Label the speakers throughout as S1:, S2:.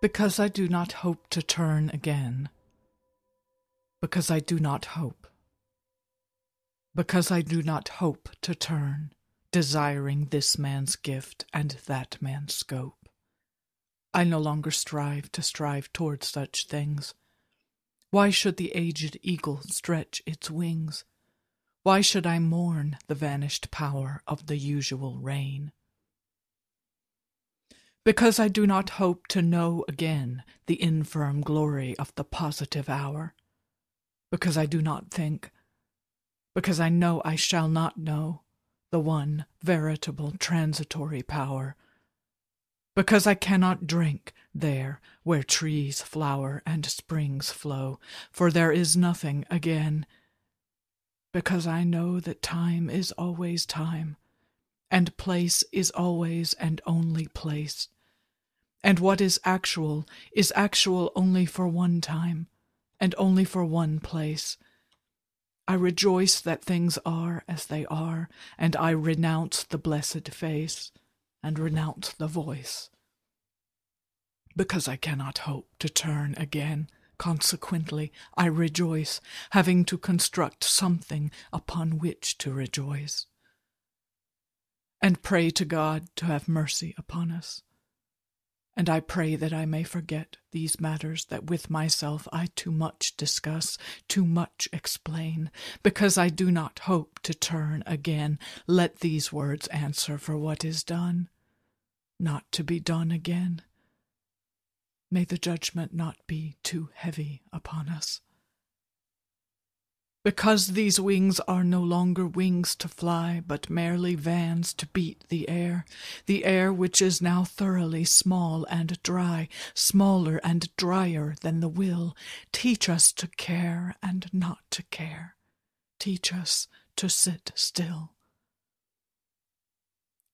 S1: Because I do not hope to turn again. Because I do not hope. Because I do not hope to turn, desiring this man's gift and that man's scope. I no longer strive to strive toward such things. Why should the aged eagle stretch its wings? Why should I mourn the vanished power of the usual reign? Because I do not hope to know again the infirm glory of the positive hour, because I do not think, because I know I shall not know the one veritable transitory power, because I cannot drink there where trees flower and springs flow, for there is nothing again, because I know that time is always time and place is always and only place. And what is actual is actual only for one time, and only for one place. I rejoice that things are as they are, and I renounce the blessed face, and renounce the voice. Because I cannot hope to turn again, consequently I rejoice, having to construct something upon which to rejoice and pray to God to have mercy upon us. And I pray that I may forget these matters that with myself I too much discuss, too much explain, because I do not hope to turn again. Let these words answer for what is done, not to be done again. May the judgment not be too heavy upon us. Because these wings are no longer wings to fly, but merely vans to beat the air, the air which is now thoroughly small and dry, smaller and drier than the will, teach us to care and not to care. Teach us to sit still.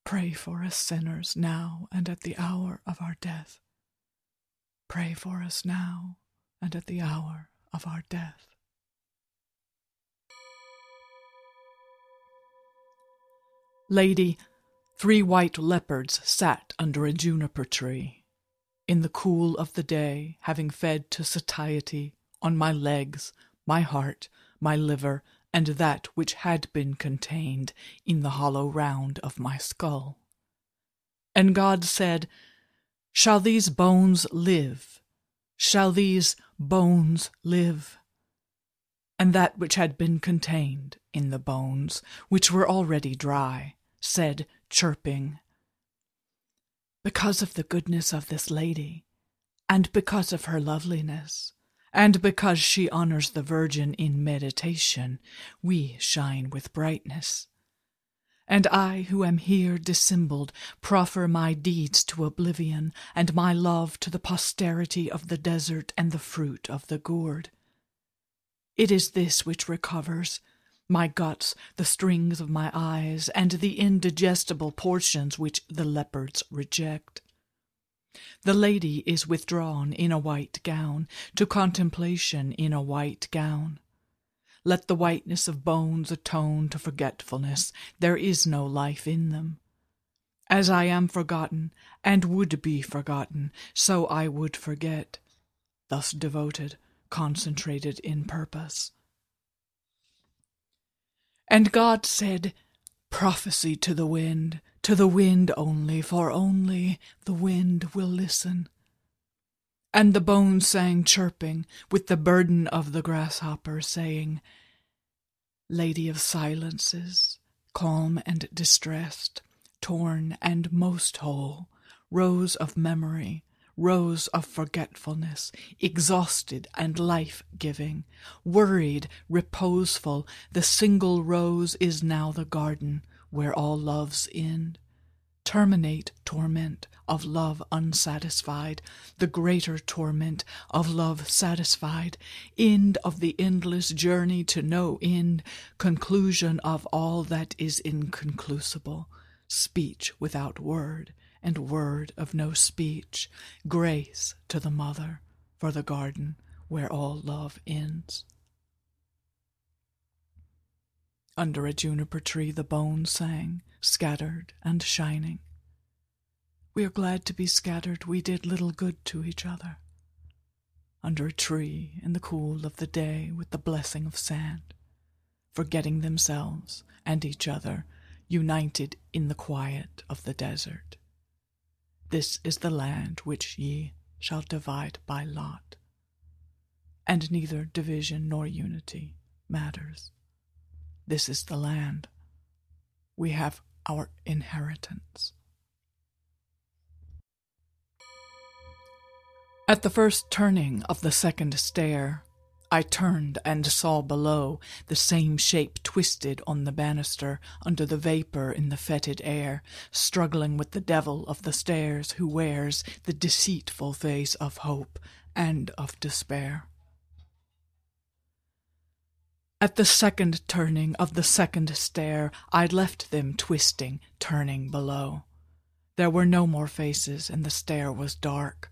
S1: Pray for us sinners now and at the hour of our death. Pray for us now and at the hour of our death. Lady, three white leopards sat under a juniper tree. In the cool of the day, having fed to satiety on my legs, my heart, my liver, and that which had been contained in the hollow round of my skull. And God said, Shall these bones live? Shall these bones live? And that which had been contained in the bones, which were already dry, said, chirping, Because of the goodness of this lady, and because of her loveliness, and because she honors the Virgin in meditation, we shine with brightness. And I, who am here dissembled, proffer my deeds to oblivion, and my love to the posterity of the desert and the fruit of the gourd. It is this which recovers, my guts, the strings of my eyes, and the indigestible portions which the leopards reject. The lady is withdrawn in a white gown, to contemplation in a white gown. Let the whiteness of bones atone to forgetfulness, there is no life in them. As I am forgotten, and would be forgotten, so I would forget, thus devoted, concentrated in purpose. And God said, Prophecy to the wind, to the wind only, for only the wind will listen. And the bones sang chirping, with the burden of the grasshopper, saying, Lady of silences, calm and distressed, torn and most whole, rose of memory, rose of forgetfulness, exhausted and life giving, worried, reposeful, the single rose is now the garden where all loves end. Terminate torment of love unsatisfied, the greater torment of love satisfied, end of the endless journey to no end, conclusion of all that is inconclusible, speech without word, and word of no speech, grace to the mother for the garden where all love ends. Under a juniper tree the bones sang, scattered and shining. We are glad to be scattered. We did little good to each other. Under a tree in the cool of the day with the blessing of sand, forgetting themselves and each other, united in the quiet of the desert. This is the land which ye shall divide by lot. And neither division nor unity matters. This is the land. We have our inheritance. At the first turning of the second stair, I turned and saw below the same shape twisted on the banister under the vapor in the fetid air, struggling with the devil of the stairs who wears the deceitful face of hope and of despair. At the second turning of the second stair, I left them twisting, turning below. There were no more faces, and the stair was dark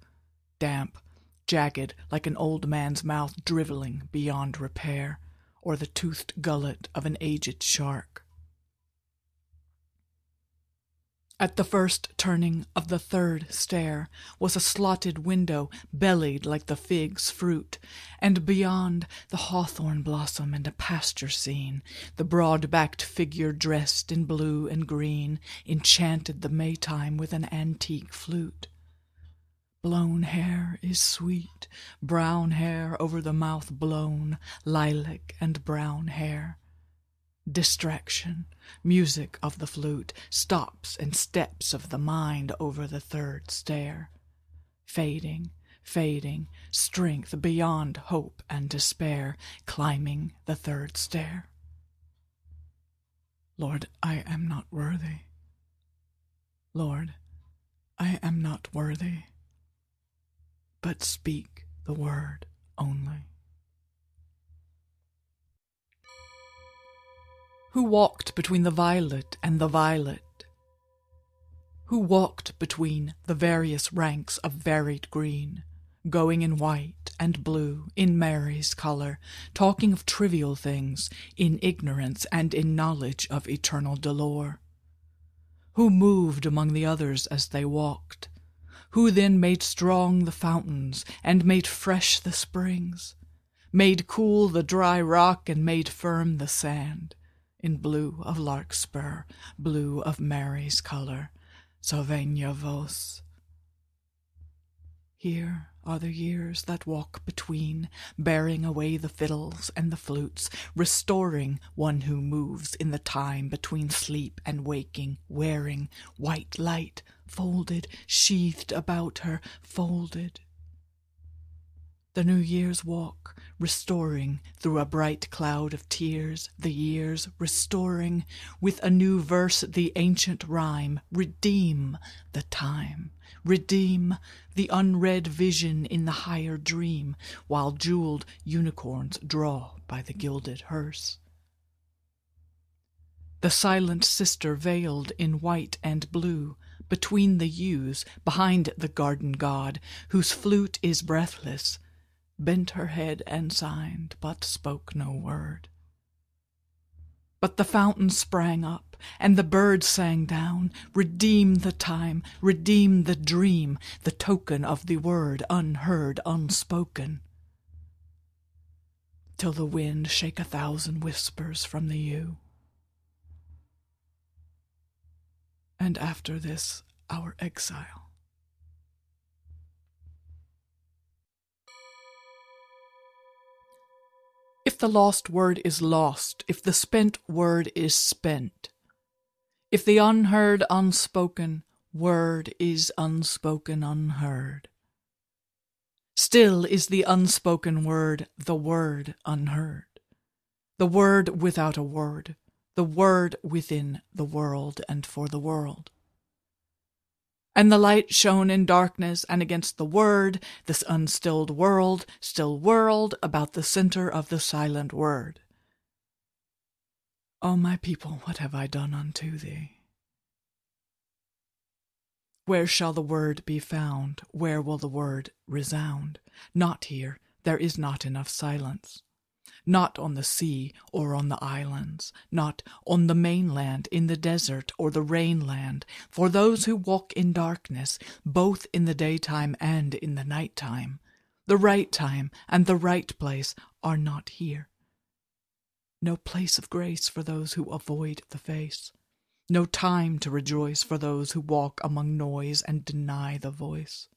S1: damp, jagged like an old man's mouth drivelling beyond repair, or the toothed gullet of an aged shark. At the first turning of the third stair was a slotted window bellied like the fig's fruit, and beyond the hawthorn blossom and a pasture scene, the broad-backed figure dressed in blue and green enchanted the Maytime with an antique flute. Blown hair is sweet, brown hair over the mouth blown, lilac and brown hair. Distraction, music of the flute, stops and steps of the mind over the third stair. Fading, fading, strength beyond hope and despair, climbing the third stair. Lord, I am not worthy. Lord, I am not worthy but speak the word only. Who walked between the violet and the violet? Who walked between the various ranks of varied green, going in white and blue, in Mary's color, talking of trivial things, in ignorance and in knowledge of eternal dolor? Who moved among the others as they walked, who then made strong the fountains, and made fresh the springs, made cool the dry rock, and made firm the sand, in blue of larkspur, blue of Mary's color, Sovegna vos. Here are the years that walk between, bearing away the fiddles and the flutes, restoring one who moves in the time between sleep and waking, wearing white light folded, sheathed about her, folded. The New Year's walk, restoring through a bright cloud of tears the years, restoring with a new verse the ancient rhyme, redeem the time, redeem the unread vision in the higher dream, while jeweled unicorns draw by the gilded hearse. The silent sister veiled in white and blue, between the yews, behind the garden god, whose flute is breathless, bent her head and signed, but spoke no word. But the fountain sprang up, and the birds sang down, Redeem the time, redeem the dream, the token of the word unheard, unspoken. Till the wind shake a thousand whispers from the yew. And after this, our exile. If the lost word is lost, if the spent word is spent, if the unheard unspoken word is unspoken unheard, still is the unspoken word the word unheard, the word without a word, the Word within the world and for the world. And the light shone in darkness, and against the Word, this unstilled world still whirled about the center of the silent Word. O my people, what have I done unto thee? Where shall the Word be found? Where will the Word resound? Not here, there is not enough silence. Not on the sea or on the islands, not on the mainland, in the desert or the rainland, for those who walk in darkness, both in the daytime and in the night time. The right time and the right place are not here. No place of grace for those who avoid the face. No time to rejoice for those who walk among noise and deny the voice.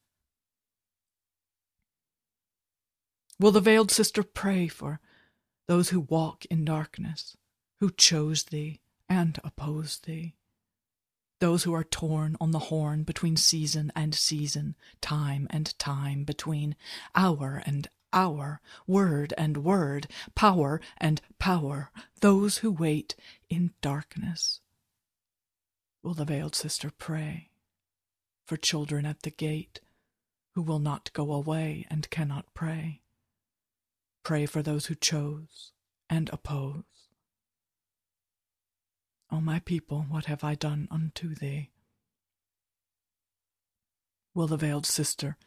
S1: Will the veiled sister pray for those who walk in darkness, who chose thee and oppose thee? Those who are torn on the horn between season and season, time and time, between hour and hour, word and word, power and power, those who wait in darkness. Will the veiled sister pray for children at the gate who will not go away and cannot pray? Pray for those who chose and oppose. O my people, what have I done unto thee? Will the veiled sister,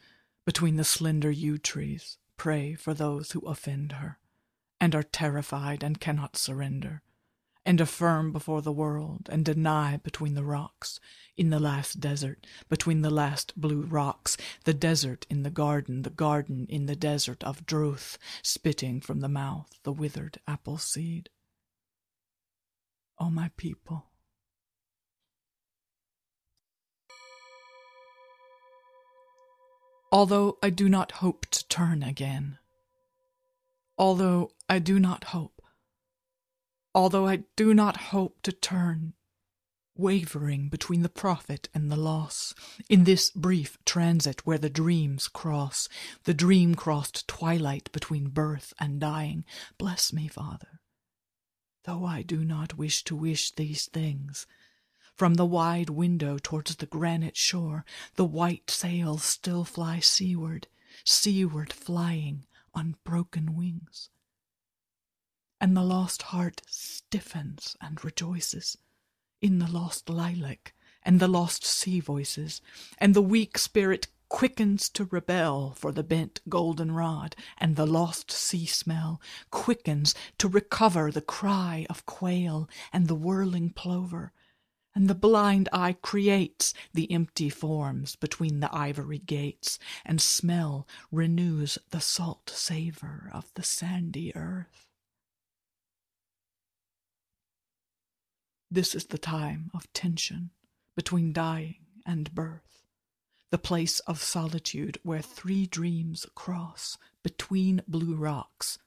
S1: between the slender yew trees, pray for those who offend her, and are terrified and cannot surrender, and affirm before the world, and deny between the rocks, in the last desert, between the last blue rocks, the desert in the garden, the garden in the desert of drouth, spitting from the mouth the withered apple seed. O my people, although I do not hope to turn again, although I do not hope, although I do not hope to turn, wavering between the profit and the loss, in this brief transit where the dreams cross, the dream crossed twilight between birth and dying, bless me, Father, though I do not wish to wish these things. From the wide window towards the granite shore, the white sails still fly seaward, seaward flying on broken wings. And the lost heart stiffens and rejoices in the lost lilac and the lost sea voices, and the weak spirit quickens to rebel for the bent goldenrod, and the lost sea smell quickens to recover the cry of quail and the whirling plover, and the blind eye creates the empty forms between the ivory gates, and smell renews the salt savor of the sandy earth. This is the time of tension between dying and birth, the place of solitude where three dreams cross between blue rocks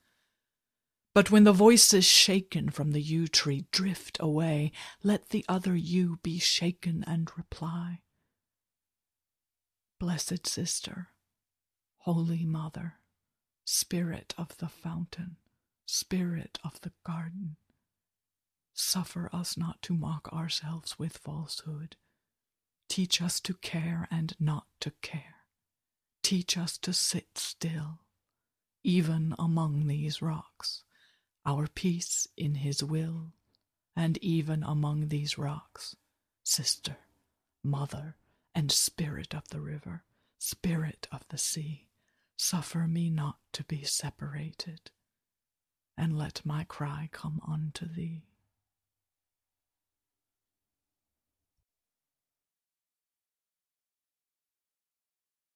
S1: but when the voices shaken from the yew tree drift away, let the other yew be shaken and reply. Blessed sister, holy mother, spirit of the fountain, spirit of the garden, suffer us not to mock ourselves with falsehood. Teach us to care and not to care. Teach us to sit still, even among these rocks our peace in his will, and even among these rocks, sister, mother, and spirit of the river, spirit of the sea, suffer me not to be separated, and let my cry come unto thee.